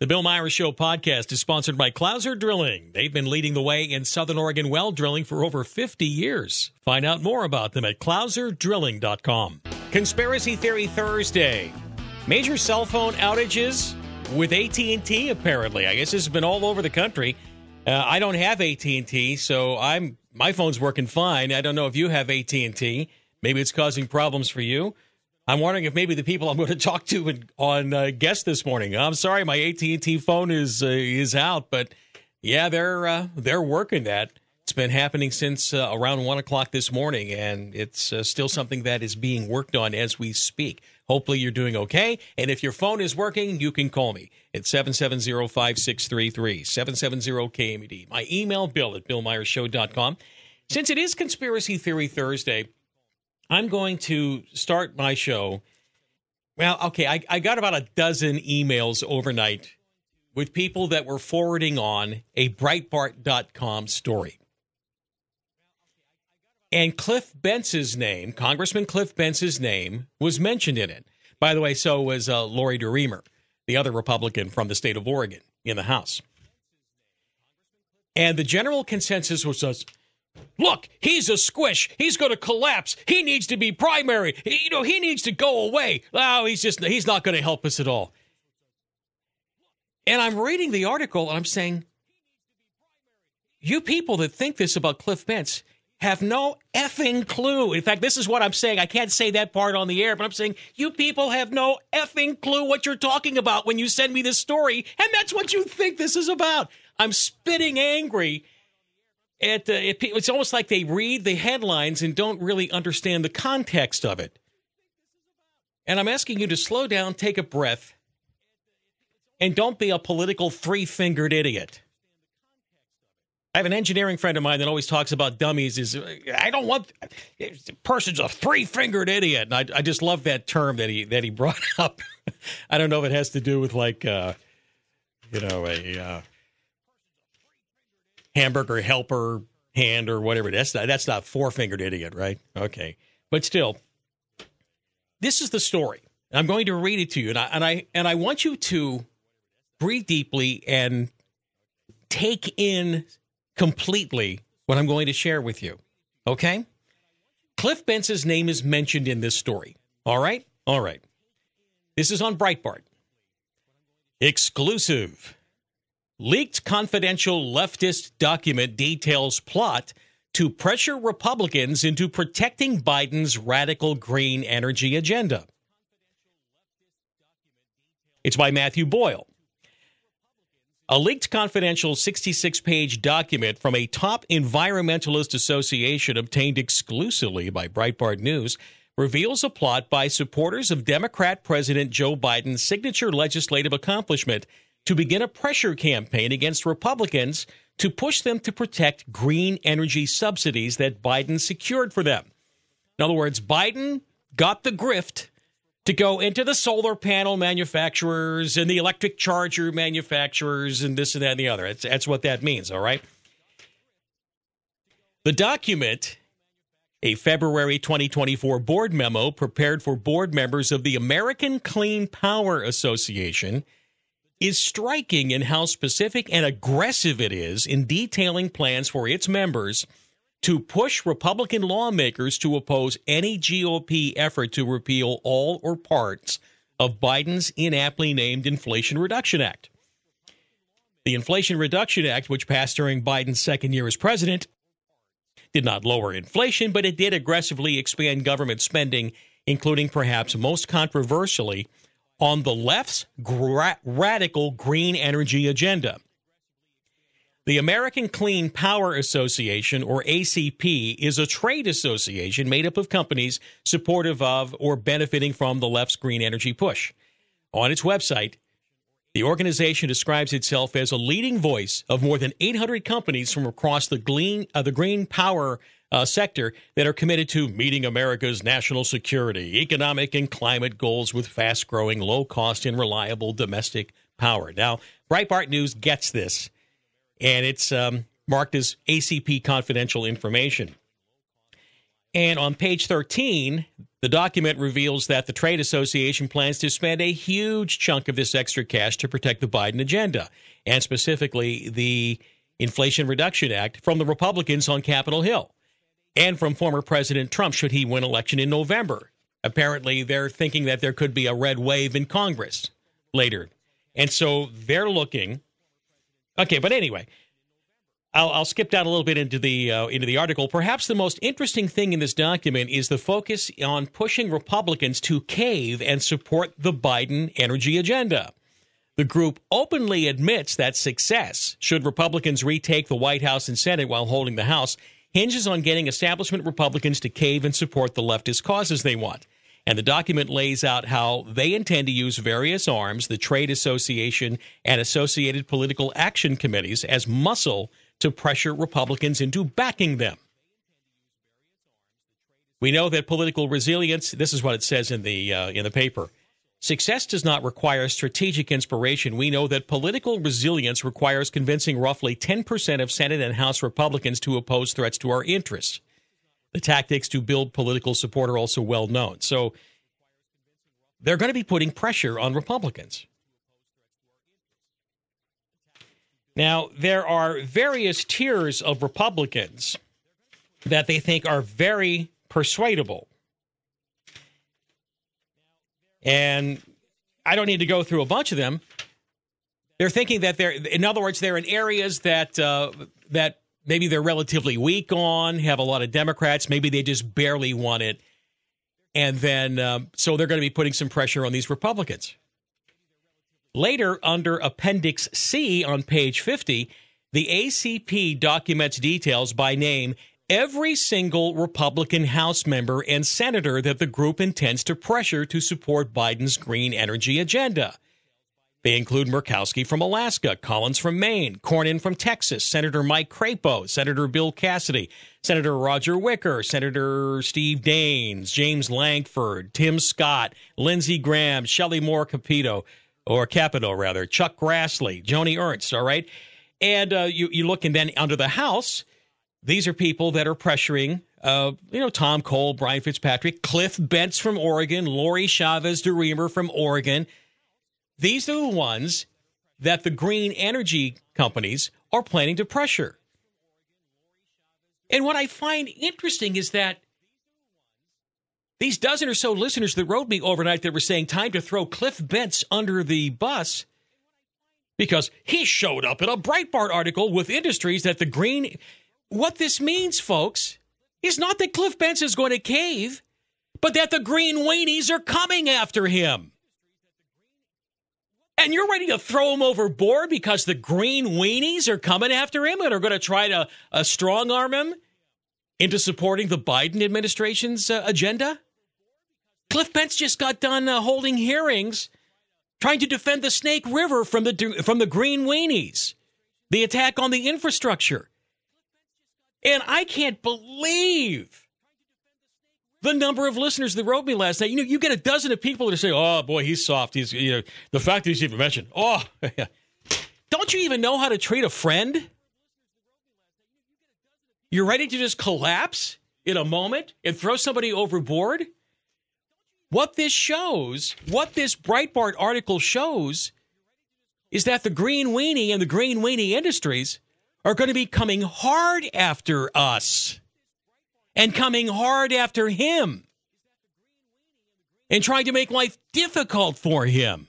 The Bill Myers Show podcast is sponsored by Clouser Drilling. They've been leading the way in Southern Oregon well drilling for over 50 years. Find out more about them at clouserdrilling.com. Conspiracy Theory Thursday. Major cell phone outages with AT&T apparently. I guess this has been all over the country. Uh, I don't have AT&T, so I'm my phone's working fine. I don't know if you have AT&T. Maybe it's causing problems for you. I'm wondering if maybe the people I'm going to talk to on uh, guest this morning. I'm sorry, my AT and T phone is uh, is out, but yeah, they're uh, they're working that. It's been happening since uh, around one o'clock this morning, and it's uh, still something that is being worked on as we speak. Hopefully, you're doing okay. And if your phone is working, you can call me at 770 5633 770 KMED. My email, bill at billmyershow.com. Since it is Conspiracy Theory Thursday, I'm going to start my show. Well, okay, I, I got about a dozen emails overnight with people that were forwarding on a Breitbart.com story. And Cliff Bentz's name, Congressman Cliff Bentz's name, was mentioned in it. By the way, so was uh, Lori DeRemer, the other Republican from the state of Oregon in the House. And the general consensus was Look, he's a squish. He's going to collapse. He needs to be primary. He, you know, he needs to go away. Oh, he's just he's not going to help us at all. And I'm reading the article and I'm saying, you people that think this about Cliff Bentz have no effing clue. In fact, this is what I'm saying. I can't say that part on the air, but I'm saying you people have no effing clue what you're talking about when you send me this story, and that's what you think this is about. I'm spitting angry it, uh, it, it's almost like they read the headlines and don't really understand the context of it. And I'm asking you to slow down, take a breath, and don't be a political three fingered idiot. I have an engineering friend of mine that always talks about dummies. Is I don't want person's a three fingered idiot, and I, I, just love that term that he that he brought up. I don't know if it has to do with like uh, you know a uh, hamburger helper hand or whatever. That's not, that's not four fingered idiot, right? Okay, but still, this is the story. I'm going to read it to you, and I and I and I want you to breathe deeply and take in completely what I'm going to share with you. Okay? Cliff Bentz's name is mentioned in this story. All right? All right. This is on Breitbart. Exclusive. Leaked confidential leftist document details plot to pressure Republicans into protecting Biden's radical green energy agenda. It's by Matthew Boyle. A leaked confidential 66 page document from a top environmentalist association obtained exclusively by Breitbart News reveals a plot by supporters of Democrat President Joe Biden's signature legislative accomplishment to begin a pressure campaign against Republicans to push them to protect green energy subsidies that Biden secured for them. In other words, Biden got the grift to go into the solar panel manufacturers and the electric charger manufacturers and this and that and the other. That's, that's what that means, all right? The document, a February 2024 board memo prepared for board members of the American Clean Power Association, is striking in how specific and aggressive it is in detailing plans for its members to push Republican lawmakers to oppose any GOP effort to repeal all or parts of Biden's inaptly named Inflation Reduction Act. The Inflation Reduction Act, which passed during Biden's second year as president, did not lower inflation, but it did aggressively expand government spending, including perhaps most controversially on the left's gra- radical green energy agenda. The American Clean Power Association, or ACP, is a trade association made up of companies supportive of or benefiting from the left's green energy push. On its website, the organization describes itself as a leading voice of more than 800 companies from across the, green, uh, the green power uh, sector that are committed to meeting America's national security, economic, and climate goals with fast growing, low cost, and reliable domestic power. Now, Breitbart News gets this, and it's um, marked as ACP confidential information. And on page 13, The document reveals that the trade association plans to spend a huge chunk of this extra cash to protect the Biden agenda, and specifically the Inflation Reduction Act from the Republicans on Capitol Hill and from former President Trump should he win election in November. Apparently, they're thinking that there could be a red wave in Congress later. And so they're looking. Okay, but anyway, I'll, I'll skip down a little bit into the uh, into the article. Perhaps the most interesting thing in this document is the focus on pushing Republicans to cave and support the Biden energy agenda. The group openly admits that success, should Republicans retake the White House and Senate while holding the House, hinges on getting establishment Republicans to cave and support the leftist causes they want. And the document lays out how they intend to use various arms, the trade association and associated political action committees, as muscle to pressure Republicans into backing them. We know that political resilience, this is what it says in the, uh, in the paper. Success does not require strategic inspiration. We know that political resilience requires convincing roughly 10% of Senate and House Republicans to oppose threats to our interests. The tactics to build political support are also well known. So they're going to be putting pressure on Republicans. Now, there are various tiers of Republicans that they think are very persuadable. And I don't need to go through a bunch of them. They're thinking that they're, in other words, they're in areas that uh, that maybe they're relatively weak on, have a lot of Democrats, maybe they just barely won it, and then um, so they're going to be putting some pressure on these Republicans. Later, under Appendix C on page 50, the ACP documents details by name every single Republican House member and senator that the group intends to pressure to support Biden's green energy agenda. They include Murkowski from Alaska, Collins from Maine, Cornyn from Texas, Senator Mike Crapo, Senator Bill Cassidy, Senator Roger Wicker, Senator Steve Daines, James Lankford, Tim Scott, Lindsey Graham, Shelley Moore Capito, or Capito rather, Chuck Grassley, Joni Ernst, all right? And uh, you, you look and then under the House, these are people that are pressuring, uh, you know, Tom Cole, Brian Fitzpatrick, Cliff Bentz from Oregon, Lori Chavez DeRemer from Oregon. These are the ones that the green energy companies are planning to pressure. And what I find interesting is that these dozen or so listeners that wrote me overnight that were saying time to throw Cliff Bentz under the bus because he showed up in a Breitbart article with industries that the green what this means, folks, is not that Cliff Bentz is going to cave, but that the green weenies are coming after him. And you're ready to throw him overboard because the green weenies are coming after him and are going to try to uh, strong arm him into supporting the Biden administration's uh, agenda? Cliff Bentz just got done uh, holding hearings trying to defend the Snake River from the from the green weenies, the attack on the infrastructure. And I can't believe the number of listeners that wrote me last night. You know, you get a dozen of people that say, "Oh boy, he's soft." He's you know the fact that he's even mentioned. Oh, don't you even know how to treat a friend? You're ready to just collapse in a moment and throw somebody overboard. What this shows, what this Breitbart article shows, is that the green weenie and the green weenie industries are going to be coming hard after us and coming hard after him and trying to make life difficult for him.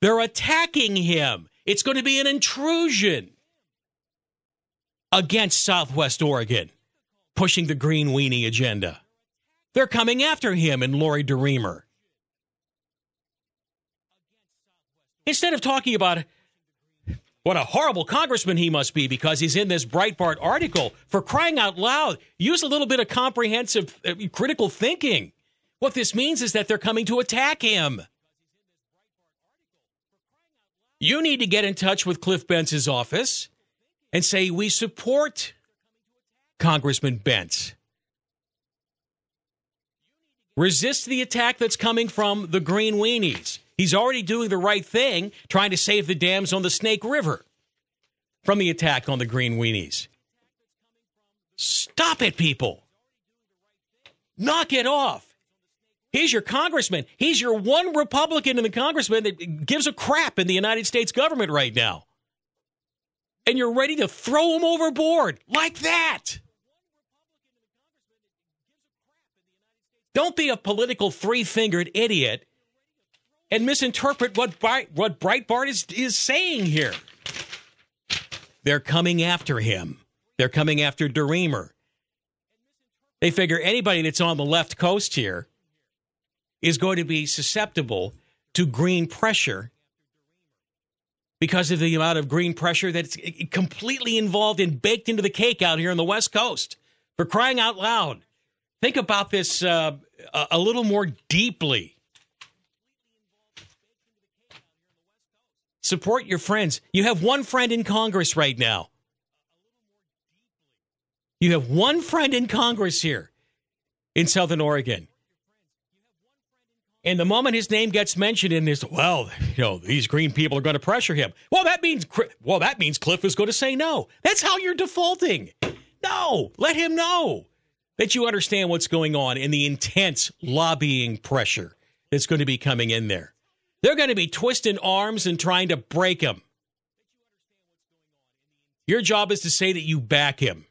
They're attacking him. It's going to be an intrusion against Southwest Oregon, pushing the green weenie agenda. They're coming after him and Lori DeRemer. Instead of talking about what a horrible congressman he must be because he's in this Breitbart article. For crying out loud, use a little bit of comprehensive uh, critical thinking. What this means is that they're coming to attack him. You need to get in touch with Cliff Bentz's office and say, We support Congressman Bentz. Resist the attack that's coming from the Green Weenies. He's already doing the right thing, trying to save the dams on the Snake River from the attack on the Green Weenies. Stop it, people. Knock it off. He's your congressman. He's your one Republican in the congressman that gives a crap in the United States government right now. And you're ready to throw him overboard like that. Don't be a political three fingered idiot and misinterpret what, what Breitbart is, is saying here. They're coming after him. They're coming after DeRemer. They figure anybody that's on the left coast here is going to be susceptible to green pressure because of the amount of green pressure that's completely involved and baked into the cake out here on the West Coast. For crying out loud, think about this uh, a little more deeply. Support your friends. You have one friend in Congress right now. You have one friend in Congress here in Southern Oregon. And the moment his name gets mentioned in this, well, you know, these green people are going to pressure him. Well, that means well, that means Cliff is going to say no. That's how you're defaulting. No, let him know that you understand what's going on and the intense lobbying pressure that's going to be coming in there. They're going to be twisting arms and trying to break him. Your job is to say that you back him.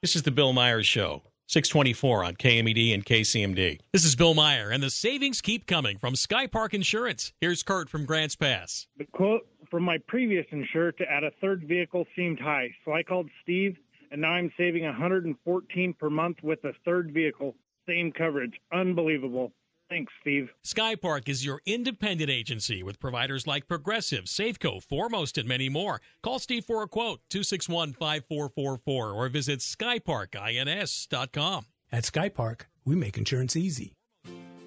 This is the Bill Myers Show. 624 on KMED and KCMD. This is Bill Meyer, and the savings keep coming from Sky Park Insurance. Here's Kurt from Grants Pass. The quote from my previous insurer to add a third vehicle seemed high, so I called Steve, and now I'm saving 114 per month with a third vehicle. Same coverage. Unbelievable. Thanks, Steve. Skypark is your independent agency with providers like Progressive, Safeco, Foremost, and many more. Call Steve for a quote, 261 5444, or visit skyparkins.com. At Skypark, we make insurance easy.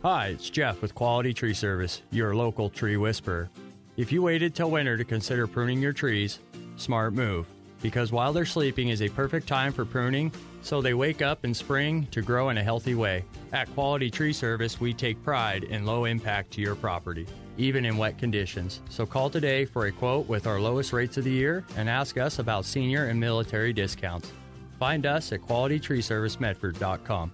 Hi, it's Jeff with Quality Tree Service, your local tree whisperer. If you waited till winter to consider pruning your trees, smart move. Because while they're sleeping is a perfect time for pruning so they wake up in spring to grow in a healthy way. At Quality Tree Service, we take pride in low impact to your property, even in wet conditions. So call today for a quote with our lowest rates of the year and ask us about senior and military discounts. Find us at qualitytreeservicemedford.com.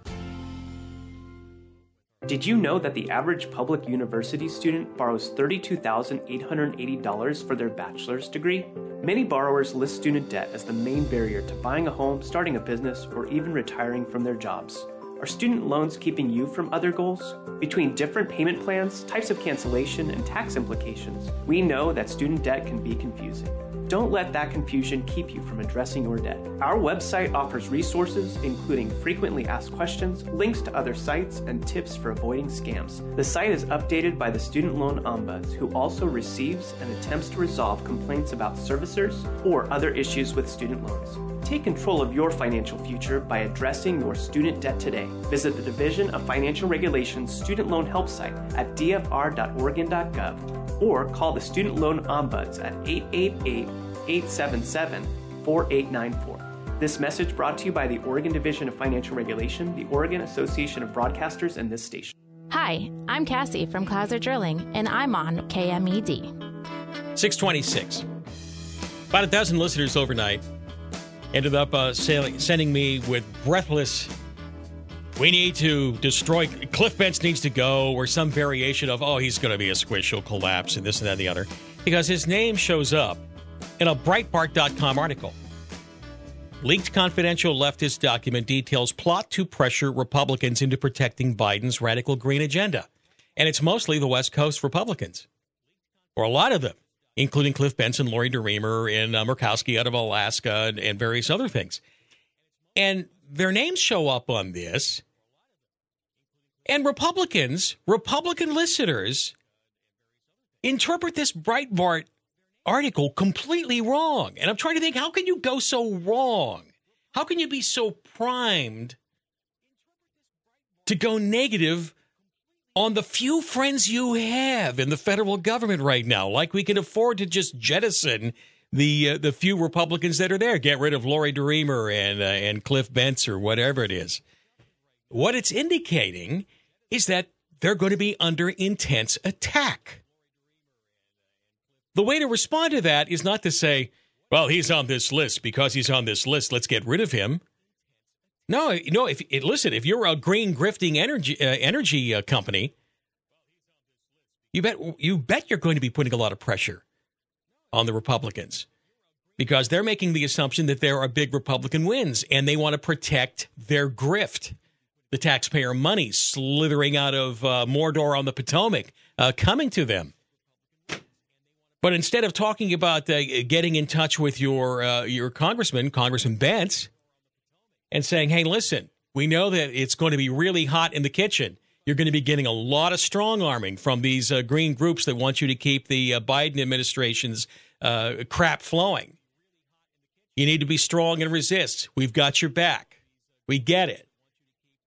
Did you know that the average public university student borrows $32,880 for their bachelor's degree? Many borrowers list student debt as the main barrier to buying a home, starting a business, or even retiring from their jobs. Are student loans keeping you from other goals? Between different payment plans, types of cancellation, and tax implications, we know that student debt can be confusing. Don't let that confusion keep you from addressing your debt. Our website offers resources, including frequently asked questions, links to other sites, and tips for avoiding scams. The site is updated by the Student Loan Ombuds, who also receives and attempts to resolve complaints about servicers or other issues with student loans. Take control of your financial future by addressing your student debt today. Visit the Division of Financial Regulations Student Loan Help site at dfr.oregon.gov or call the Student Loan Ombuds at 888 877 4894. This message brought to you by the Oregon Division of Financial Regulation, the Oregon Association of Broadcasters, and this station. Hi, I'm Cassie from Clouser Drilling, and I'm on KMED. 626. About a dozen listeners overnight ended up uh, sailing, sending me with breathless we need to destroy Cliff Bentz needs to go, or some variation of, oh, he's going to be a squish, he'll collapse, and this and that and the other, because his name shows up in a Breitbart.com article. Leaked confidential leftist document details plot to pressure Republicans into protecting Biden's radical green agenda. And it's mostly the West Coast Republicans, or a lot of them, including Cliff Benson, Lori DeRemer, and uh, Murkowski out of Alaska, and, and various other things. And their names show up on this. And Republicans, Republican listeners, interpret this Breitbart article completely wrong. And I'm trying to think how can you go so wrong? How can you be so primed to go negative on the few friends you have in the federal government right now? Like we can afford to just jettison the uh, the few Republicans that are there, get rid of Lori DeRemer and uh, and Cliff Bentz or whatever it is. What it's indicating is that they're going to be under intense attack. The way to respond to that is not to say, well, he's on this list because he's on this list, let's get rid of him. No, no. If listen, if you're a green grifting energy uh, energy uh, company, you bet you bet you're going to be putting a lot of pressure on the Republicans because they're making the assumption that there are big Republican wins and they want to protect their grift, the taxpayer money slithering out of uh, Mordor on the Potomac, uh, coming to them. But instead of talking about uh, getting in touch with your uh, your congressman, Congressman Bentz, and saying, "Hey, listen, we know that it's going to be really hot in the kitchen. You're going to be getting a lot of strong arming from these uh, green groups that want you to keep the uh, Biden administration's uh, crap flowing. You need to be strong and resist. We've got your back. We get it.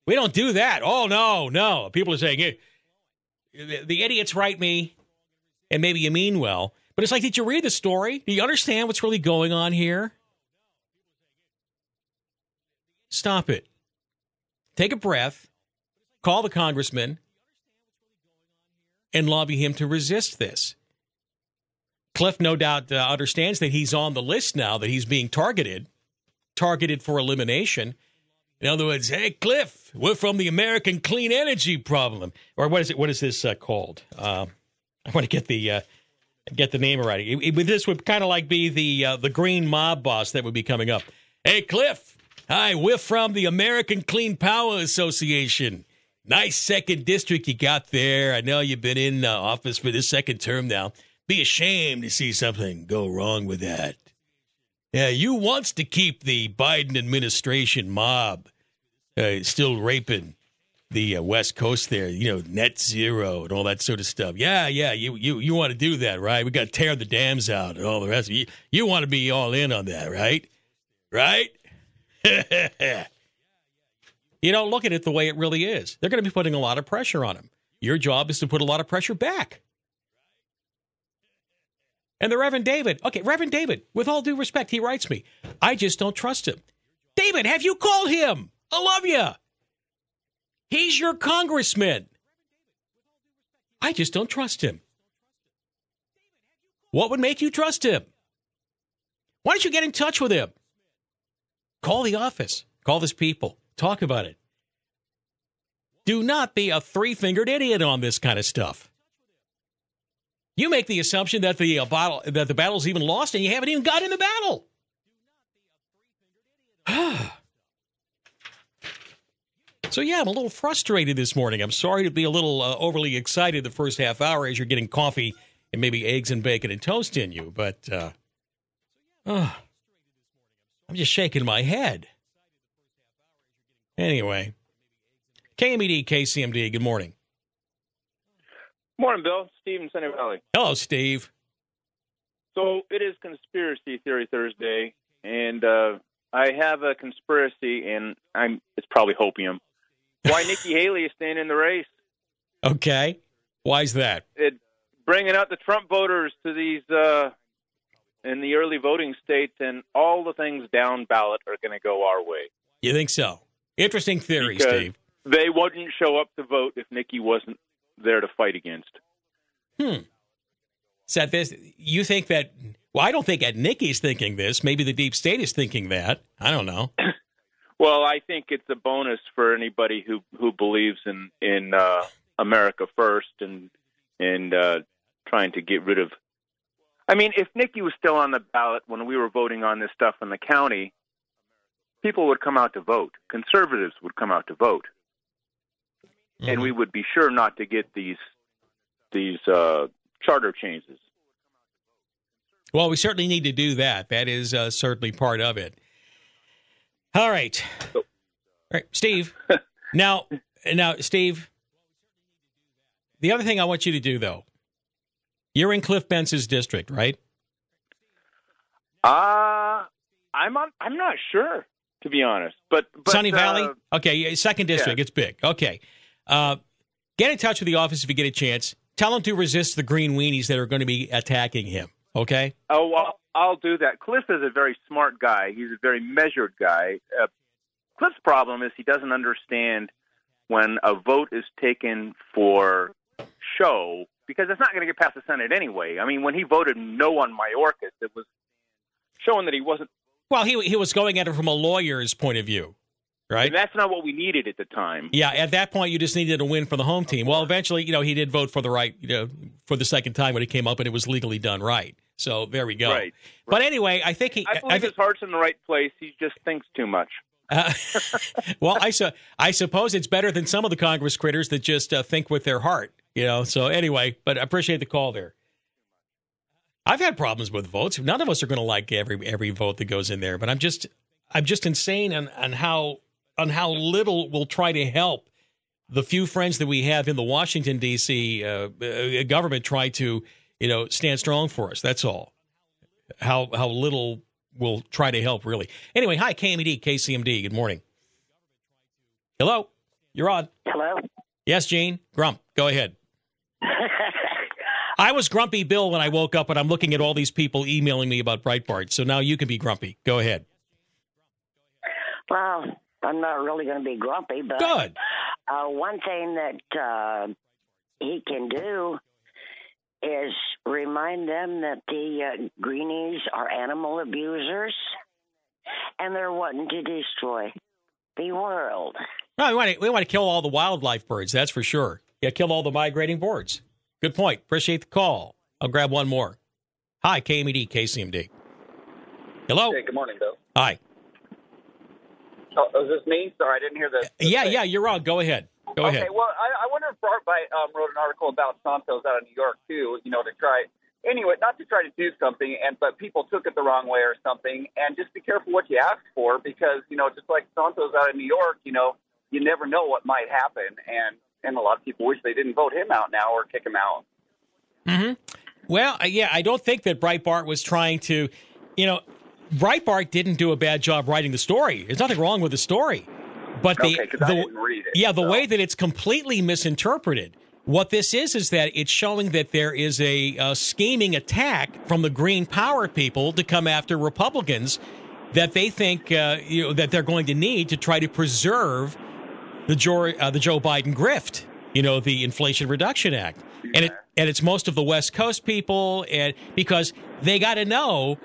We don't do that. Oh no, no. People are saying hey, the, the idiots write me, and maybe you mean well." But it's like, did you read the story? Do you understand what's really going on here? Stop it. Take a breath, call the congressman, and lobby him to resist this. Cliff, no doubt, uh, understands that he's on the list now, that he's being targeted, targeted for elimination. In other words, hey, Cliff, we're from the American clean energy problem. Or what is it? What is this uh, called? Uh, I want to get the uh, get the name right. It, it, this would kind of like be the uh, the green mob boss that would be coming up. Hey, Cliff. Hi, we're from the American Clean Power Association. Nice second district you got there. I know you've been in uh, office for this second term now. Be ashamed to see something go wrong with that. Yeah, you wants to keep the Biden administration mob uh, still raping the uh, West Coast there, you know, net zero and all that sort of stuff. Yeah, yeah, you you you want to do that, right? We got to tear the dams out and all the rest. You you want to be all in on that, right? Right? you don't look at it the way it really is. They're going to be putting a lot of pressure on him. Your job is to put a lot of pressure back. And the Reverend David, okay, Reverend David, with all due respect, he writes me, I just don't trust him. David, have you called him? I love you. He's your congressman. I just don't trust him. What would make you trust him? Why don't you get in touch with him? Call the office, call his people, talk about it. Do not be a three fingered idiot on this kind of stuff. You make the assumption that the uh, battle that the battle's even lost, and you haven't even got in the battle. So, yeah, I'm a little frustrated this morning. I'm sorry to be a little uh, overly excited the first half hour as you're getting coffee and maybe eggs and bacon and toast in you, but uh, uh, I'm just shaking my head. Anyway, KMED, KCMD, good morning. Morning, Bill. Steve in Sunny Valley. Hello, Steve. So it is Conspiracy Theory Thursday, and uh, I have a conspiracy, and I'm it's probably hopium why Nikki Haley is staying in the race. Okay. Why's that? It bringing out the Trump voters to these uh, in the early voting states, and all the things down ballot are going to go our way. You think so? Interesting theory, because Steve. They wouldn't show up to vote if Nikki wasn't there to fight against. Hmm. So this, you think that? Well, I don't think that Nikki's thinking this. Maybe the deep state is thinking that. I don't know. Well, I think it's a bonus for anybody who who believes in in uh, America first and and uh, trying to get rid of. I mean, if Nikki was still on the ballot when we were voting on this stuff in the county, people would come out to vote. Conservatives would come out to vote, mm-hmm. and we would be sure not to get these these uh, charter changes. Well, we certainly need to do that. That is uh, certainly part of it. All right. All right, Steve. now, now, Steve. The other thing I want you to do, though, you're in Cliff Bentz's district, right? Uh I'm on. I'm not sure, to be honest. But, but Sunny Valley. Uh, okay, second district. Yeah. It's big. Okay. Uh, get in touch with the office if you get a chance. Tell them to resist the green weenies that are going to be attacking him. Okay. Oh well, I'll do that. Cliff is a very smart guy. He's a very measured guy. Uh, Cliff's problem is he doesn't understand when a vote is taken for show because it's not going to get past the Senate anyway. I mean, when he voted no on Mayorkas, it was showing that he wasn't. Well, he he was going at it from a lawyer's point of view. right? And that's not what we needed at the time. Yeah, at that point, you just needed a win for the home team. Well, eventually, you know, he did vote for the right, you know, for the second time when it came up, and it was legally done right. So there we go. Right. But anyway, I think he. I believe his heart's in the right place. He just thinks too much. Uh, well, I su- I suppose it's better than some of the Congress critters that just uh, think with their heart, you know. So anyway, but I appreciate the call there. I've had problems with votes. None of us are going to like every every vote that goes in there, but I'm just I'm just insane on, on how on how little we'll try to help the few friends that we have in the Washington D.C. Uh, uh, government try to you know stand strong for us. That's all. How how little we'll try to help really. Anyway, hi KMED KCMD. Good morning. Hello, you're on. Hello. Yes, Gene Grump. Go ahead. I was grumpy Bill when I woke up, and I'm looking at all these people emailing me about Breitbart. So now you can be grumpy. Go ahead. Well, I'm not really going to be grumpy, but Good. Uh, one thing that uh, he can do is remind them that the uh, greenies are animal abusers, and they're wanting to destroy the world. No, we want to we want to kill all the wildlife birds. That's for sure. Yeah, kill all the migrating birds. Good point. Appreciate the call. I'll grab one more. Hi, KMED, KCMD. Hello. Hey, good morning, Bill. Hi. Oh, is this me? Sorry, I didn't hear the Yeah, yeah, you're on. Go ahead. Go okay, ahead. well, I, I wonder if Breitbart um, wrote an article about Santos out of New York too. You know, to try anyway, not to try to do something, and but people took it the wrong way or something. And just be careful what you ask for because you know, just like Santos out of New York, you know, you never know what might happen, and and a lot of people wish they didn't vote him out now or kick him out. hmm Well, uh, yeah, I don't think that Breitbart was trying to, you know, Breitbart didn't do a bad job writing the story. There's nothing wrong with the story, but the, Okay, the it, yeah, the so. way that it's completely misinterpreted. What this is is that it's showing that there is a, uh scheming attack from the Green Power people to come after Republicans that they think uh, you know that they're going to need to try to preserve the Joe, uh, the Joe Biden grift, you know, the Inflation Reduction Act, and it and it's most of the West Coast people, and because they got to know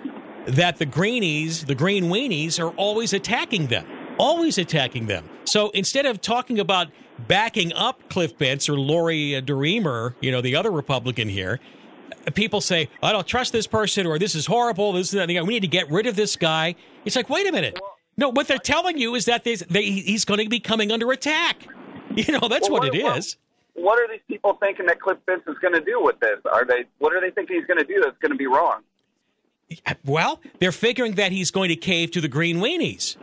that the greenies, the green weenies, are always attacking them, always attacking them. So instead of talking about backing up Cliff Bentz or Lori DeRemer, you know, the other Republican here, people say, I don't trust this person, or this is horrible, this is we need to get rid of this guy. It's like, wait a minute. No, what they're telling you is that there's, they, he's going to be coming under attack. You know, that's Well, what it what- is. What are these people thinking that Cliff Bentz is going to do with this? Are they? What are they thinking he's going to do that's going to be wrong? Well, they're figuring that he's going to cave to the green weenies.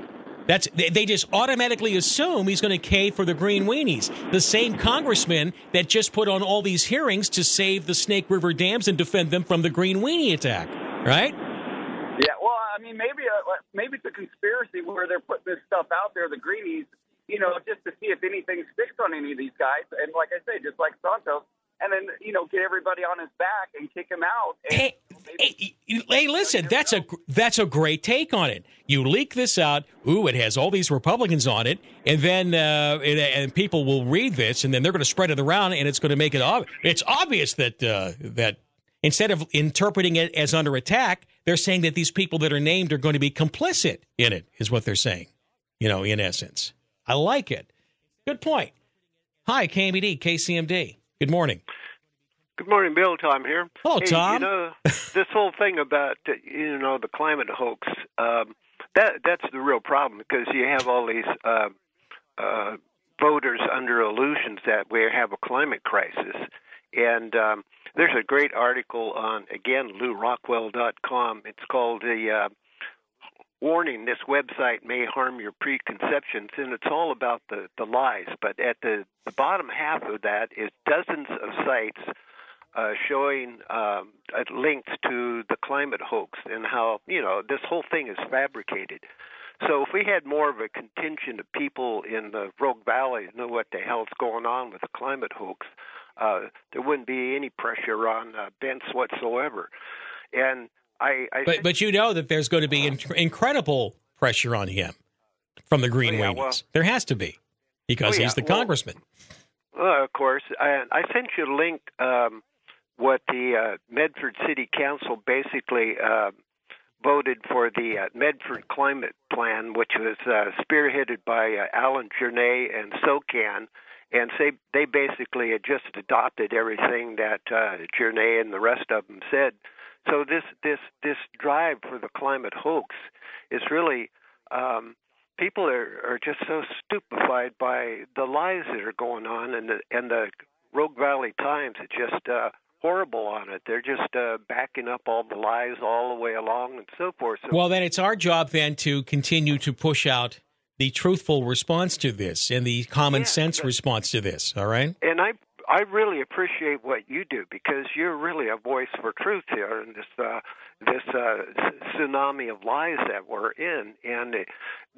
That's they, they just automatically assume he's going to cave for the green weenies. The same congressman that just put on all these hearings to save the Snake River dams and defend them from the green weenie attack, right? Yeah, well, I mean, maybe a, maybe it's a conspiracy where they're putting this stuff out there, the greenies, you know, just to see if anything sticks on any of these guys. And like I say, just like Santos, and then you know, get everybody on his back and kick him out. And Hey, hey, hey, listen, that's a that's a great take on it. You leak this out. Ooh, it has all these Republicans on it, and then uh, and, and people will read this, and then they're going to spread it around, and it's going to make it ob- it's obvious that uh, that instead of interpreting it as under attack, they're saying that these people that are named are going to be complicit in it. Is what they're saying. You know, in essence, I like it. Good point. Hi, KMED, KCMD. Good morning. Good morning, Bill. Tom here. Hello, hey, Tom. You know, this whole thing about you know the climate hoax. Um, that that's the real problem because you have all these uh, uh, voters under illusions that we have a climate crisis, and um, there's a great article on again LewRockwell.com. It's called the uh, warning this website may harm your preconceptions and it's all about the, the lies but at the, the bottom half of that is dozens of sites uh, showing um, links to the climate hoax and how you know this whole thing is fabricated so if we had more of a contingent of people in the Rogue Valley know what the hell's going on with the climate hoax, uh, there wouldn't be any pressure on uh, Bentz whatsoever. And I, I But but you know that there's going to be in- incredible pressure on him from the Green Oh, yeah, well- there has to be because Oh, yeah, he's the well- congressman. Uh, of course, I, I sent you a link. Um, what the uh, Medford City Council basically uh, voted for the uh, Medford Climate Plan, which was uh, spearheaded by uh, Alan Journet and SOCAN. And they they basically had just adopted everything that uh, Journet and the rest of them said. So this this this drive for the climate hoax is really um, people are, are just so stupefied by the lies that are going on, and the and the Rogue Valley Times is just uh, horrible on it. They're just uh, backing up all the lies all the way along and so forth. So, well, then it's our job then to continue to push out the truthful response to this and the common Yeah, sense but- response to this. All right. and I I really appreciate what you do because you're really a voice for truth here in this uh, this uh, tsunami of lies that we're in, and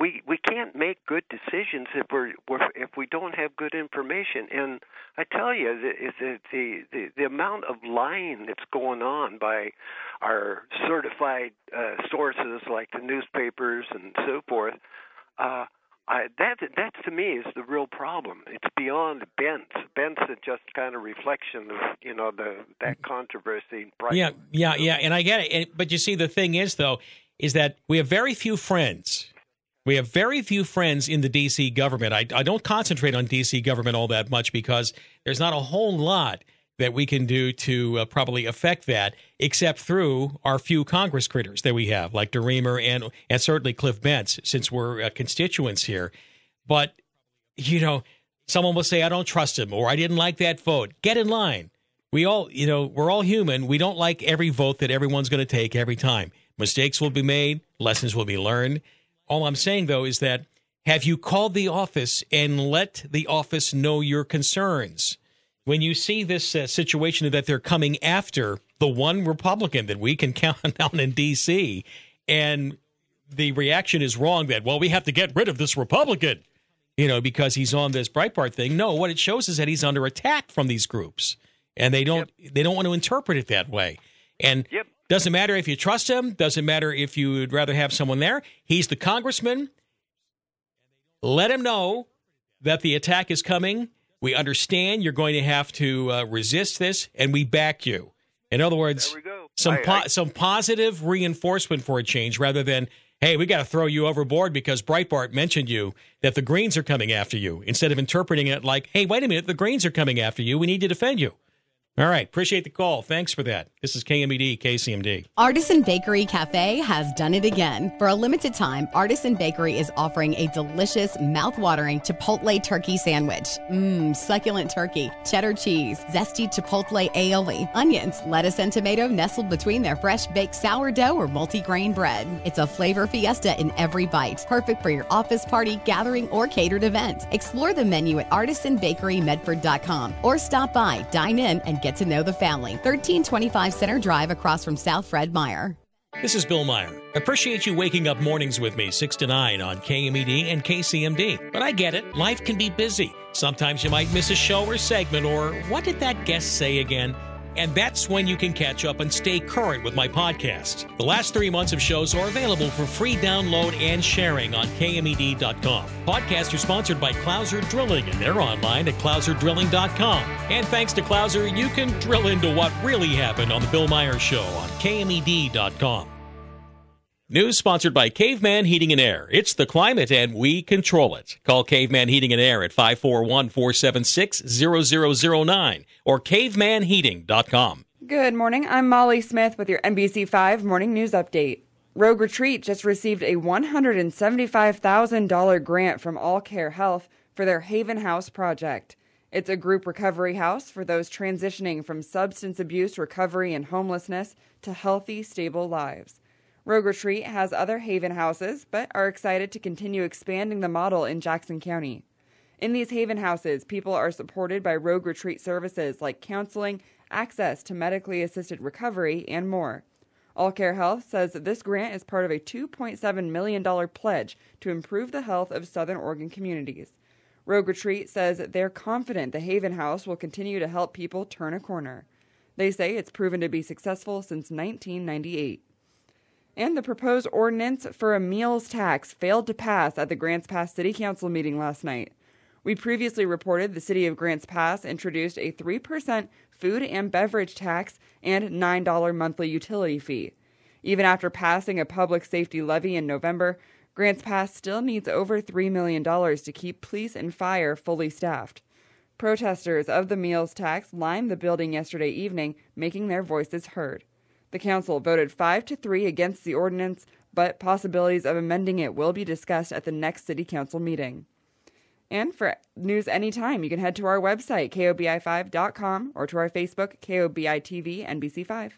we we can't make good decisions if we're, we're if we don't have good information. And I tell you, the the the, the, the amount of lying that's going on by our certified uh, sources like the newspapers and so forth. Uh, I, that that to me is the real problem. It's beyond Bentz. Bentz is just kind of reflection of you know the that controversy. Yeah, yeah, yeah, and I get it. And, but you see, the thing is, though, is that we have very few friends. We have very few friends in the D.C. government. I, I don't concentrate on D.C. government all that much because there's not a whole lot that we can do to uh, probably affect that, except through our few Congress critters that we have, like DeRemer and and certainly Cliff Bentz, since we're uh, constituents here. But you know, someone will say, "I don't trust him," or "I didn't like that vote." Get in line. We all, you know, we're all human. We don't like every vote that everyone's going to take every time. Mistakes will be made, lessons will be learned. All I'm saying, though, is that have you called the office and let the office know your concerns? When you see this uh, situation that they're coming after the one Republican that we can count on in D.C., and the reaction is wrong that, well, we have to get rid of this Republican, you know, because he's on this Breitbart thing. No, what it shows is that he's under attack from these groups, and they don't they don't want to interpret it that way. And Yep. doesn't matter if you trust him, doesn't matter if you would rather have someone there. He's the congressman. Let him know that the attack is coming. We understand you're going to have to uh, resist this, and we back you. In other words, There we go. some I- I- some positive reinforcement for a change rather than hey we got to throw you overboard because breitbart mentioned you that the greens are coming after you instead of interpreting it like hey wait a minute the greens are coming after you we need to defend you all right appreciate the call thanks for that this is kmed kcmd Artisan Bakery Cafe has done it again. For a limited time, Artisan Bakery is offering a delicious, mouth-watering Chipotle turkey sandwich. Mmm, succulent turkey, cheddar cheese, zesty Chipotle aioli, onions, lettuce and tomato nestled between their fresh baked sourdough or multi-grain bread. It's a flavor fiesta in every bite, perfect for your office party, gathering, or catered event. Explore the menu at artisanbakerymedford.com or stop by, dine in, and get to know the family. 1325 Center Drive across from South Fred Meyer. this is bill meyer. Appreciate you waking up mornings with me 6 to 9 on kmed and kcmd but i get it. Life can be busy. Sometimes you might miss a show or segment or what did that guest say again and that's when you can catch up and stay current with my podcast. The last three months of shows are available for free download and sharing on KMED.com. Podcasts are sponsored by Clouser Drilling, and they're online at clouserdrilling.com. And thanks to Clouser, you can drill into what really happened on The Bill Meyer Show on KMED.com. News sponsored by Caveman Heating and Air. It's the climate and we control it. Call Caveman Heating and Air at 541 476 0009 or cavemanheating.com. Good morning. I'm Molly Smith with your NBC5 Morning News Update. Rogue Retreat just received a $175,000 grant from All Care Health for their Haven House project. It's a group recovery house for those transitioning from substance abuse, recovery, and homelessness to healthy, stable lives. Rogue Retreat has other Haven houses, but are excited to continue expanding the model in Jackson County. In these Haven houses, people are supported by Rogue Retreat services like counseling, access to medically assisted recovery, and more. All Care Health says that this grant is part of a $2.7 million pledge to improve the health of Southern Oregon communities. Rogue Retreat says they're confident the Haven House will continue to help people turn a corner. They say it's proven to be successful since 1998. And the proposed ordinance for a meals tax failed to pass at the Grants Pass City Council meeting last night. We previously reported the City of Grants Pass introduced a 3% food and beverage tax and $9 monthly utility fee. Even after passing a public safety levy in November, Grants Pass still needs over $3 million to keep police and fire fully staffed. Protesters of the meals tax lined the building yesterday evening, making their voices heard. The council voted 5 to 3 against the ordinance, but possibilities of amending it will be discussed at the next city council meeting. And for news anytime, you can head to our website, kobi5.com, or to our Facebook, KOBI TV NBC5.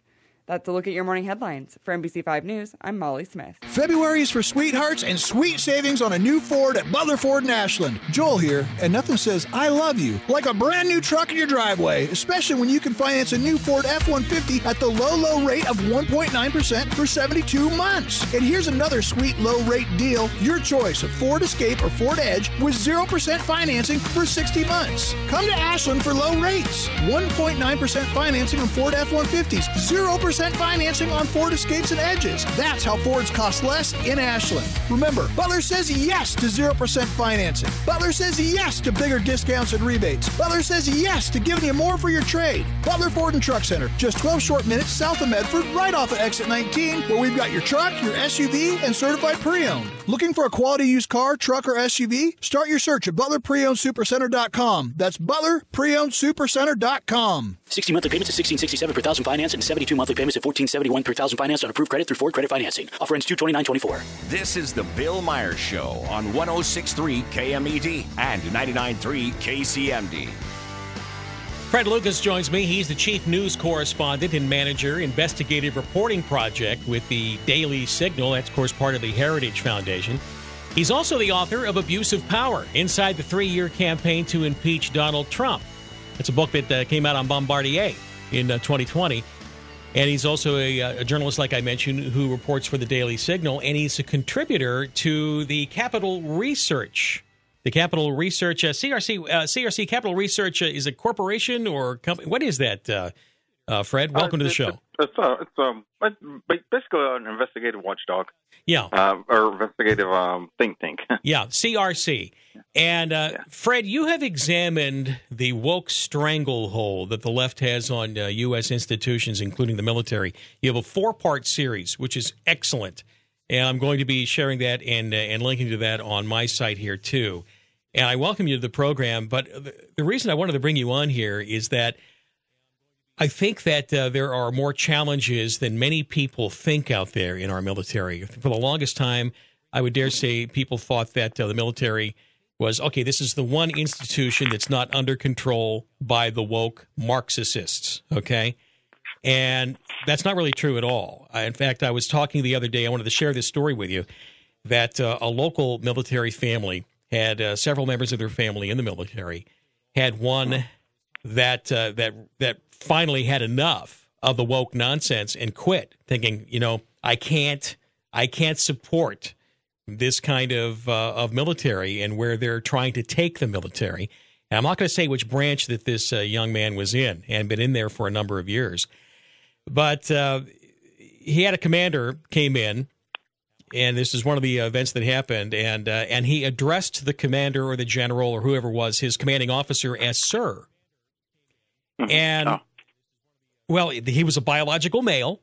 That's a look at your morning headlines. For NBC5 News, I'm Molly Smith. February is for sweethearts and sweet savings on a new Ford at Butler Ford in Ashland. Joel here, and nothing says I love you like a brand new truck in your driveway, especially when you can finance a new Ford F 150 at the low, low rate of 1.9% for 72 months. And here's another sweet low rate deal your choice of Ford Escape or Ford Edge with 0% financing for 60 months. Come to Ashland for low rates 1.9% financing on Ford F 150s, 0% financing on Ford Escapes and Edges. That's how Fords cost less in Ashland. Remember, Butler says yes to 0% financing. Butler says yes to bigger discounts and rebates. Butler says yes to giving you more for your trade. Butler Ford and Truck Center, just 12 short minutes south of Medford, right off of exit 19, where we've got your truck, your SUV, and certified pre-owned. Looking for a quality used car, truck, or SUV? Start your search at ButlerPreOwnedSupercenter.com. That's ButlerPreOwnedSupercenter.com. 60 monthly payments of 1667 per thousand finance and 72 monthly payments of 1471 per thousand finance on approved credit through Ford Credit Financing. Offer ends 22924. This is the Bill Meyer Show on 1063 KMED and 993 KCMD. Fred Lucas joins me. He's the chief news correspondent and manager, investigative reporting project with the Daily Signal. That's, of course, part of the Heritage Foundation. He's also the author of Abuse of Power Inside the Three Year Campaign to Impeach Donald Trump. It's a book that uh, came out on Bombardier in uh, 2020. And he's also a, uh, a, journalist, like I mentioned, who reports for the Daily Signal, and he's a contributor to the Capital Research. The Capital Research uh, CRC uh, CRC Capital Research uh, is a corporation or company. What is that, Fred? Welcome to the show. It's, it's um basically an investigative watchdog. Yeah. Uh, or investigative um, think tank. yeah, CRC. And uh, yeah. Fred, you have examined the woke stranglehold that the left has on uh, U.S. institutions, including the military. You have a four part series, which is excellent. And I'm going to be sharing that and, uh, and linking to that on my site here, too. And I welcome you to the program. But the reason I wanted to bring you on here is that I think that uh, there are more challenges than many people think out there in our military. For the longest time, I would dare say people thought that uh, the military was okay, this is the one institution that's not under control by the woke Marxists, okay? And that's not really true at all. I, in fact, I was talking the other day, I wanted to share this story with you that uh, a local military family had uh, several members of their family in the military, had one that uh, that that finally had enough of the woke nonsense and quit, thinking, you know, I can't, I can't support this kind of uh, of military and where they're trying to take the military. And I'm not going to say which branch that this uh, young man was in and been in there for a number of years, but uh, he had a commander came in, and this is one of the events that happened, and uh, and he addressed the commander or the general or whoever was his commanding officer as sir. Mm-hmm. And oh. Well, he was a biological male.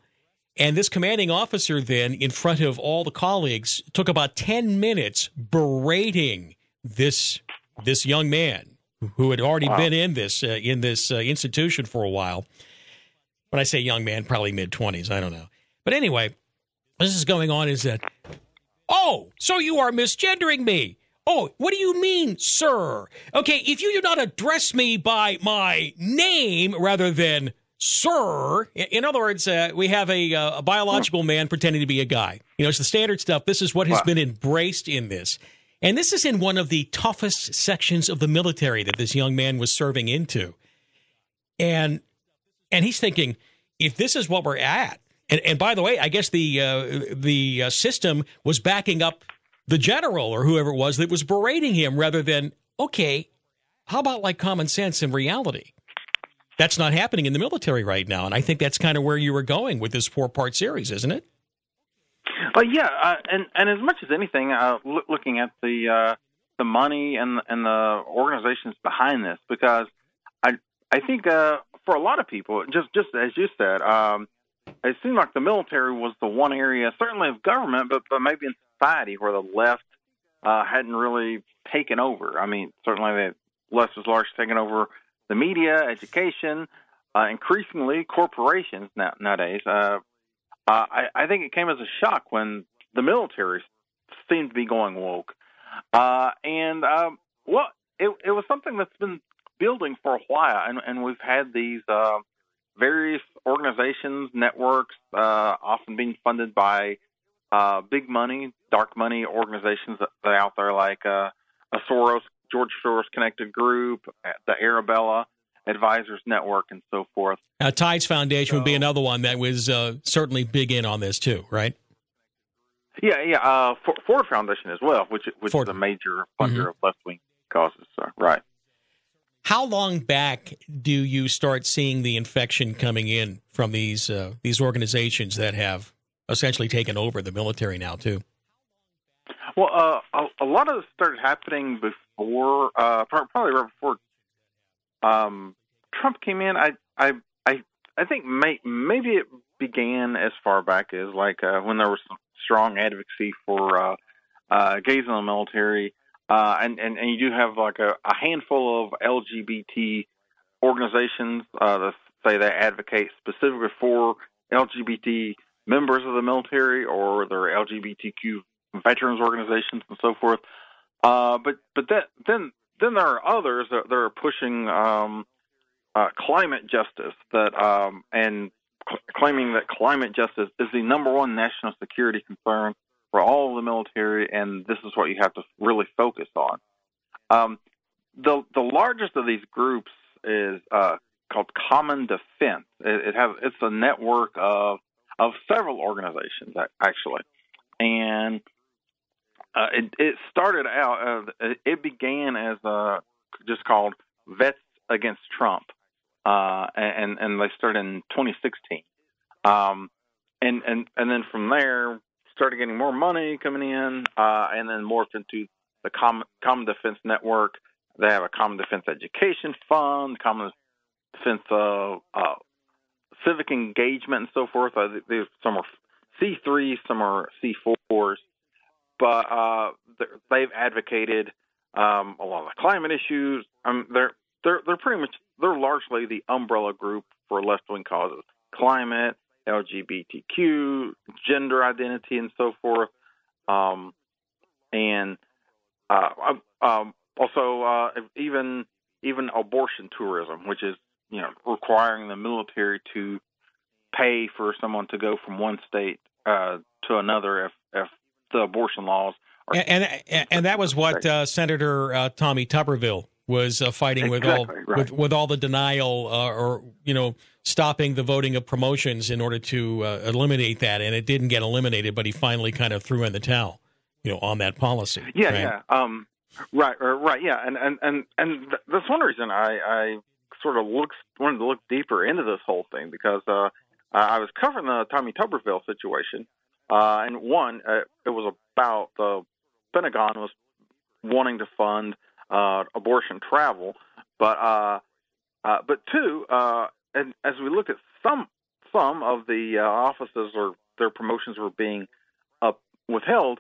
And this commanding officer then, in front of all the colleagues, took about 10 minutes berating this this young man who had already wow. been in this uh, in this uh, institution for a while. When I say young man, probably mid 20s, I don't know. But anyway, this is going on is that Oh, so you are misgendering me. Oh, what do you mean, sir? Okay, if you do not address me by my name rather than sir, in other words, uh, we have a, uh, a, biological man pretending to be a guy. You know, it's the standard stuff. This is what has wow. been embraced in this. And this is in one of the toughest sections of the military that this young man was serving into. And and he's thinking, if this is what we're at, and, and by the way, I guess the uh, the uh, system was backing up the general or whoever it was that was berating him rather than, okay, how about like common sense and reality? That's not happening in the military right now. And I think that's kind of where you were going with this four part series, isn't it? Well, yeah, uh, and and as much as anything, uh, looking at the uh, the money and and the organizations behind this, because I I think uh, for a lot of people, just just as you said, um, it seemed like the military was the one area, certainly of government, but but maybe in society where the left uh, hadn't really taken over. I mean, certainly the left was largely taken over the media, education, uh, increasingly corporations now, nowadays. Uh, uh, I, I think it came as a shock when the military seemed to be going woke, uh, and um, well, it, it was something that's been building for a while, and, and we've had these uh, various organizations, networks, often being funded by big money, dark money organizations that, that are out there, like Soros, George Soros connected group, the Arabella Advisors Network, and so forth. Uh, Tides Foundation so, would be another one that was uh, certainly big in on this too, right? Yeah, yeah. Uh, Ford Foundation as well, which which Ford. is a major funder mm-hmm. of left wing causes. So, right. How long back do you start seeing the infection coming in from these uh, these organizations that have essentially taken over the military now too? Well, uh, a, a, lot of this started happening before, uh, probably right before um, Trump came in. I, I, I, I think may, maybe it began as far back as like uh, when there was some strong advocacy for uh, uh, gays in the military uh, and, and and you do have like a, a handful of LGBT organizations uh, that say they advocate specifically for LGBT members of the military or their LGBTQ veterans organizations and so forth. Uh, but but that, then then there are others that, that are pushing um, uh, climate justice that um, and cl- claiming that climate justice is the number one national security concern for all of the military, and this is what you have to really focus on. Um, the the largest of these groups is uh, called Common Defense. It, it has it's a network of of several organizations actually, and uh, it, it started out. Uh, it began as uh, just called Vets Against Trump, uh, and and they started in 2016. Um, and and and then from there, started getting more money coming in, uh, and then morphed into the Common, Common Defense Network. They have a Common Defense Education Fund, Common Defense uh, Civic Engagement, and so forth. Uh, some are C3, some are C4s, but uh, they've advocated um, a lot of the climate issues. Um, they're they're they're pretty much they're largely the umbrella group for left wing causes: climate, LGBTQ, gender identity, and so forth. Um, and uh, um, also uh, even even abortion tourism, which is you know requiring the military to pay for someone to go from one state uh, to another if if the abortion laws. Are and and, and that was what uh, Senator uh, Tommy Tuberville was uh, fighting exactly, with all right. with, with all the denial uh, or you know stopping the voting of promotions in order to uh, eliminate that, and it didn't get eliminated, but he finally kind of threw in the towel, you know, on that policy. Yeah, right? yeah, um, right, right, yeah, and and and and that's one reason I I sort of looks wanted to look deeper into this whole thing because uh, I was covering the Tommy Tuberville situation, uh, and one, uh, it was about the Pentagon was wanting to fund uh, abortion travel. But uh, uh, but two, uh, and as we look at some some of the offices or their promotions were being withheld,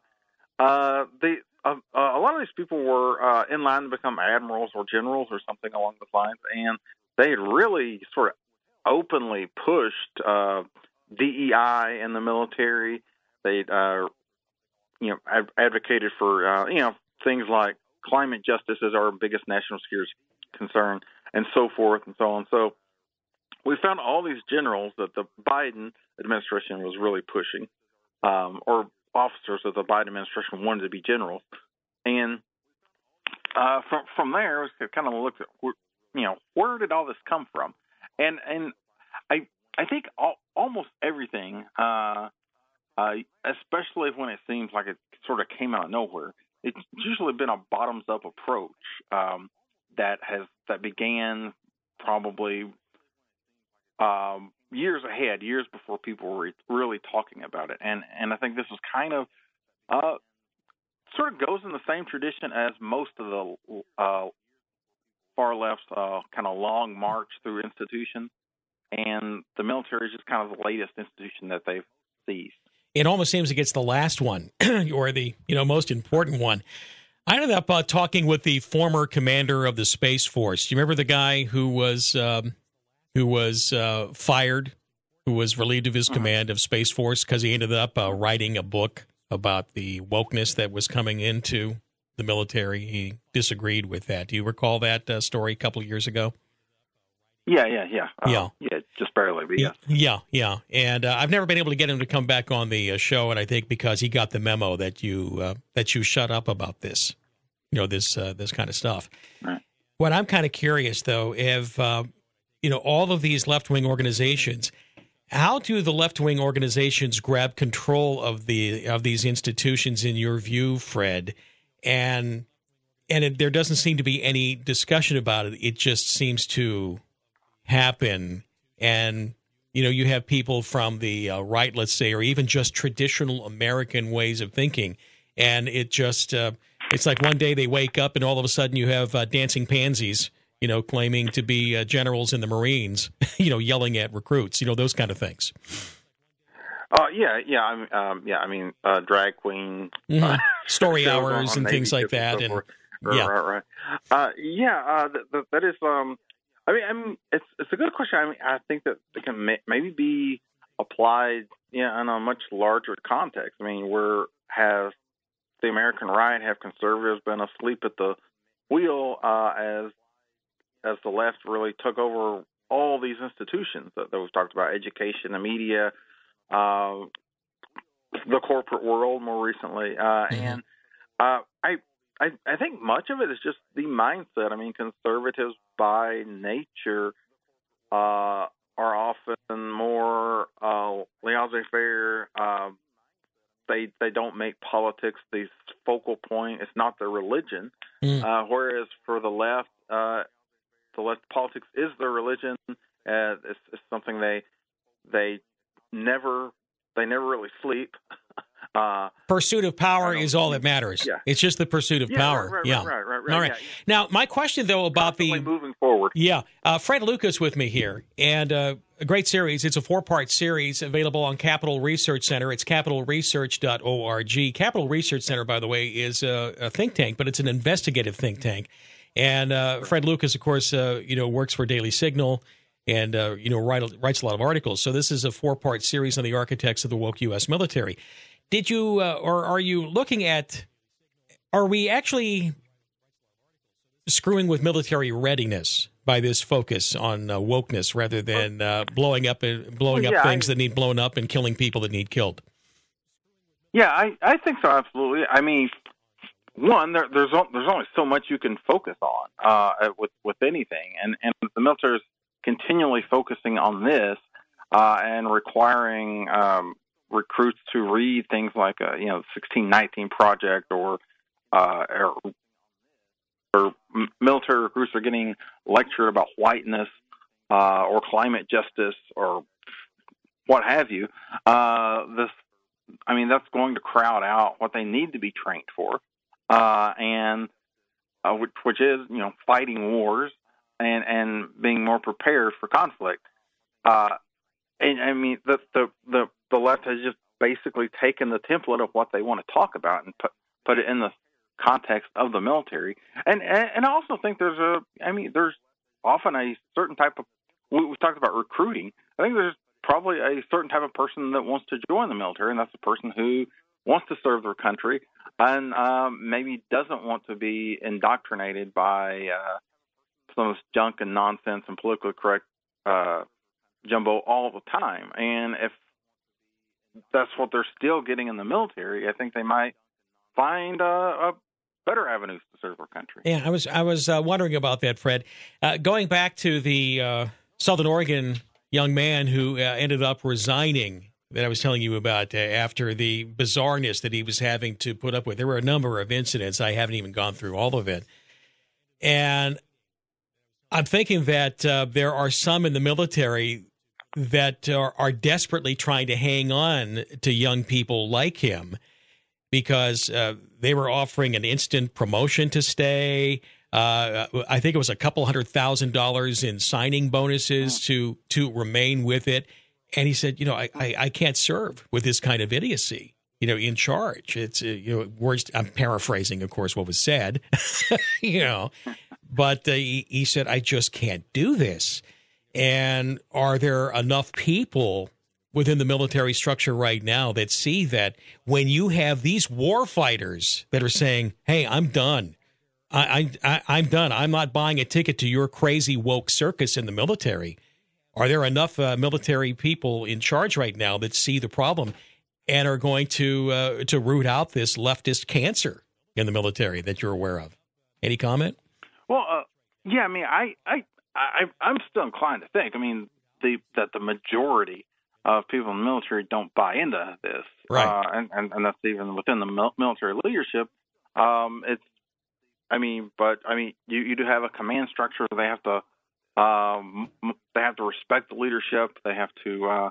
they a lot of these people were in line to become admirals or generals or something along those lines, and they had really sort of openly pushed DEI in the military. They, uh, you know, advocated for uh, you know things like climate justice is our biggest national security concern, and so forth and so on. So we found all these generals that the Biden administration was really pushing, um, or officers of the Biden administration wanted to be generals, and uh, from from there, we kind of looked at you know where did all this come from, and and I I think all, almost everything, uh, uh, especially when it seems like it sort of came out of nowhere, it's usually been a bottoms up approach um, that has that began probably um, years ahead, years before people were really talking about it, and and I think this was kind of uh, sort of goes in the same tradition as most of the uh, far left uh, kind of long march through institutions, and the military is just kind of the latest institution that they've seized. It almost seems like it's the last one or the you know most important one. I ended up uh, talking with the former commander of the Space Force. Do you remember the guy who was um, who was uh, fired, who was relieved of his Uh-huh. command of Space Force because he ended up uh, writing a book about the wokeness that was coming into the military. He disagreed with that. Do you recall that uh, story a couple of years ago? Yeah, yeah, yeah. Uh, Yeah. Yeah, just barely, but yes. Yeah, yeah. And uh, I've never been able to get him to come back on the uh, show, and I think because he got the memo that you uh, that you shut up about this, you know, this uh, this kind of stuff. What I'm kind of curious though, if uh, you know all of these left wing organizations, how do the left wing organizations grab control of the of these institutions in your view, Fred? And and it, there doesn't seem to be any discussion about it. It just seems to happen and you know you have people from the uh, right let's say or even just traditional american ways of thinking and it just uh, it's like one day they wake up and all of a sudden you have uh, dancing pansies you know claiming to be uh, generals in the marines you know yelling at recruits you know those kind of things Uh, yeah, yeah, I mean, um, yeah, I mean, uh, drag queen Mhm. uh, Story hours and Navy things like that so and- yeah. right, right. Uh, yeah, uh, th- th- that is. Um, I mean, I mean, it's it's a good question. I mean, I think that it can ma- maybe be applied, yeah, in a much larger context. I mean, where has the American right, have conservatives been asleep at the wheel uh, as as the left really took over all these institutions that, that we've talked about, education, the media, uh, the corporate world more recently, uh, and uh, I, I I think much of it is just the mindset. I mean, conservatives by nature uh, are often more uh, laissez-faire. Uh, they they don't make politics the focal point. It's not their religion. Uh, whereas for the left, uh, the left politics is their religion. Uh, it's, it's something they they never they never really sleep. Uh, pursuit of power is all that matters Yeah. it's just the pursuit of Yeah, power right, right, yeah right, right, right, all right yeah. now my question though about the moving forward Yeah, uh, Fred Lucas with me here, and uh, a great series. It's a four-part series available on Capital Research Center. It's capitalresearch.org. Capital Research Center, by the way, is a, a think tank, but it's an investigative think tank. And uh, Fred Lucas, of course, uh, you know, works for Daily Signal, and uh, you know, write, writes a lot of articles. So this is a four-part series on the architects of the woke U.S. military. Did you, uh, or are you looking at? Are we actually screwing with military readiness by this focus on uh, wokeness rather than uh, blowing up uh, blowing up yeah, things I- that need blown up and killing people that need killed. Yeah, I, I think so. Absolutely. I mean, one there, there's there's only so much you can focus on uh, with with anything, and and the military is continually focusing on this uh, and requiring um, recruits to read things like a you know 1619 project or uh, or, or military recruits are getting lectured about whiteness uh, or climate justice or what have you. Uh, this I mean, that's going to crowd out what they need to be trained for, uh, and uh, which, which is you know fighting wars and and being more prepared for conflict. Uh, and I mean, the the the the left has just basically taken the template of what they want to talk about and put put it in the context of the military. And and, and I also think there's a I mean, there's often a certain type of we, we talked about recruiting. I think there's probably a certain type of person that wants to join the military, and that's the person who wants to serve their country and um, maybe doesn't want to be indoctrinated by uh, some of this junk and nonsense and politically correct uh, jumbo all the time. And if that's what they're still getting in the military, I think they might find uh, a better avenues to serve our country. Yeah, I was I was uh, wondering about that, Fred. Uh, going back to the uh, Southern Oregon young man who uh, ended up resigning that I was telling you about after the bizarreness that he was having to put up with. There were a number of incidents. I haven't even gone through all of it, and I'm thinking that there are some in the military that are, are desperately trying to hang on to young people like him because uh, they were offering an instant promotion to stay. Uh, I think it was a couple hundred thousand dollars in signing bonuses to to remain with it. And he said, you know, I, I, I can't serve with this kind of idiocy. You know, in charge. It's uh, you know, worst. I'm paraphrasing, of course, what was said. you know, but uh, he, he said, I just can't do this. And are there enough people within the military structure right now that see that when you have these war fighters that are saying, "Hey, I'm done. I, I, am done. I'm not buying a ticket to your crazy woke circus in the military." Are there enough uh, military people in charge right now that see the problem and are going to uh, to root out this leftist cancer in the military that you're aware of? Any comment? Well, uh, yeah, I mean, I, I, I, I'm still inclined to think. I mean, the that the majority of people in the military don't buy into this, right? Uh, and, and and that's even within the military leadership. Um, it's, I mean, but I mean, you you do have a command structure. They have to, um, they have to respect the leadership. They have to. Uh,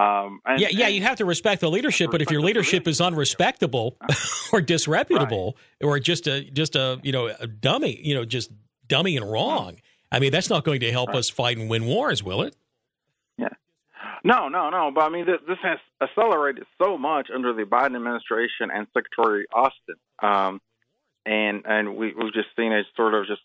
um, and, yeah, yeah, you have to respect the leadership, but if your leadership is unrespectable or disreputable right. or just a just a you know a dummy, you know, just dummy and wrong, I mean, that's not going to help us fight and win wars, will it? Yeah. No, no, no. But I mean, this, this has accelerated so much under the Biden administration and Secretary Austin, um, and and we, we've just seen it sort of just.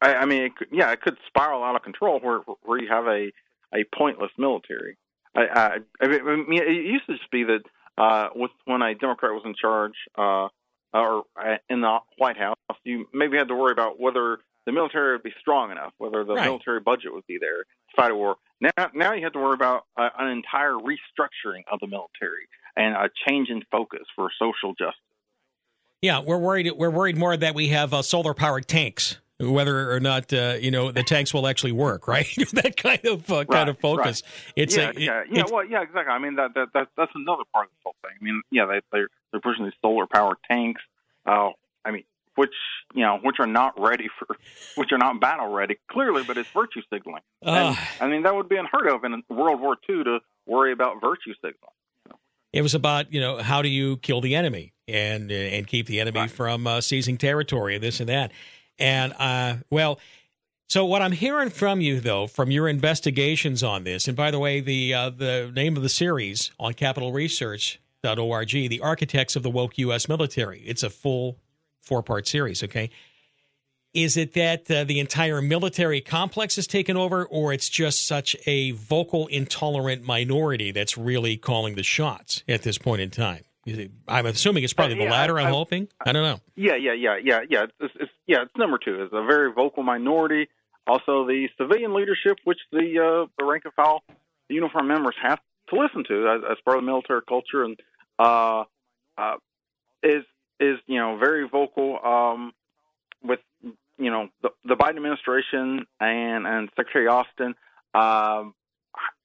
I, I mean, it could, yeah, it could spiral out of control where where you have a a pointless military. I, I, I mean, it used to just be that uh, with when a Democrat was in charge uh, or in the White House, you maybe had to worry about whether the military would be strong enough, whether the right. military budget would be there to fight a war. Now, now you have to worry about uh, an entire restructuring of the military and a change in focus for social justice. Yeah, we're worried. We're worried more that we have uh, solar powered tanks whether or not uh, you know the tanks will actually work, right? that kind of uh, right, kind of focus. Right. It's yeah, a, yeah, it, yeah. Well, yeah, exactly. I mean that, that that that's another part of this whole thing. I mean, yeah, they they're, they're pushing these solar powered tanks. Uh, I mean, which you know, which are not ready for, which are not battle ready, clearly, but it's virtue signaling. Uh, and, I mean, that would be unheard of in World War II to worry about virtue signaling. It was about you know how do you kill the enemy and and keep the enemy right. from uh, seizing territory and this and that. And uh, well, so what I'm hearing from you though, from your investigations on this, and by the way, the uh, the name of the series on CapitalResearch.org, the Architects of the Woke U.S. Military. It's a full four part series. Okay, is it that uh, the entire military complex is taken over, or it's just such a vocal, intolerant minority that's really calling the shots at this point in time? I'm assuming it's probably Uh, yeah, the latter. I'm I- hoping. I don't know. Yeah, yeah, yeah, yeah, yeah. It's, it's, yeah, it's number two. It's a very vocal minority. Also, the civilian leadership, which the uh, the rank and file, the uniform members have to listen to as, as part of the military culture, and uh, uh, is is you know very vocal um, with you know the, the Biden administration and and Secretary Austin. Um,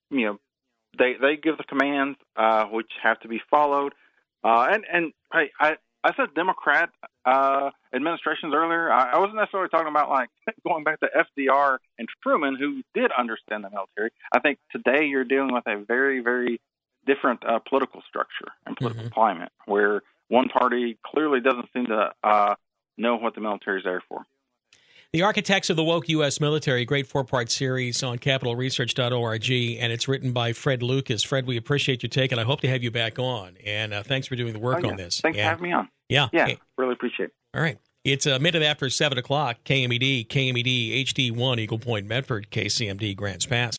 you know, they they give the commands uh, which have to be followed. Uh, and and I, I I said Democrat uh, administrations earlier. I, I wasn't necessarily talking about like going back to FDR and Truman, who did understand the military. I think today you're dealing with a very very different uh, political structure and political climate, where one party clearly doesn't seem to uh, know what the military is there for. The Architects of the Woke U.S. Military, great four part series on capitalresearch.org, and it's written by Fred Lucas. Fred, we appreciate your take, and I hope to have you back on. And uh, thanks for doing the work Oh, yeah. on this. Thanks Yeah. for having me on. Yeah. Yeah, really appreciate it. All right. It's a minute after 7 o'clock, KMED, KMED HD1, Eagle Point, Medford, KCMD, Grants Pass.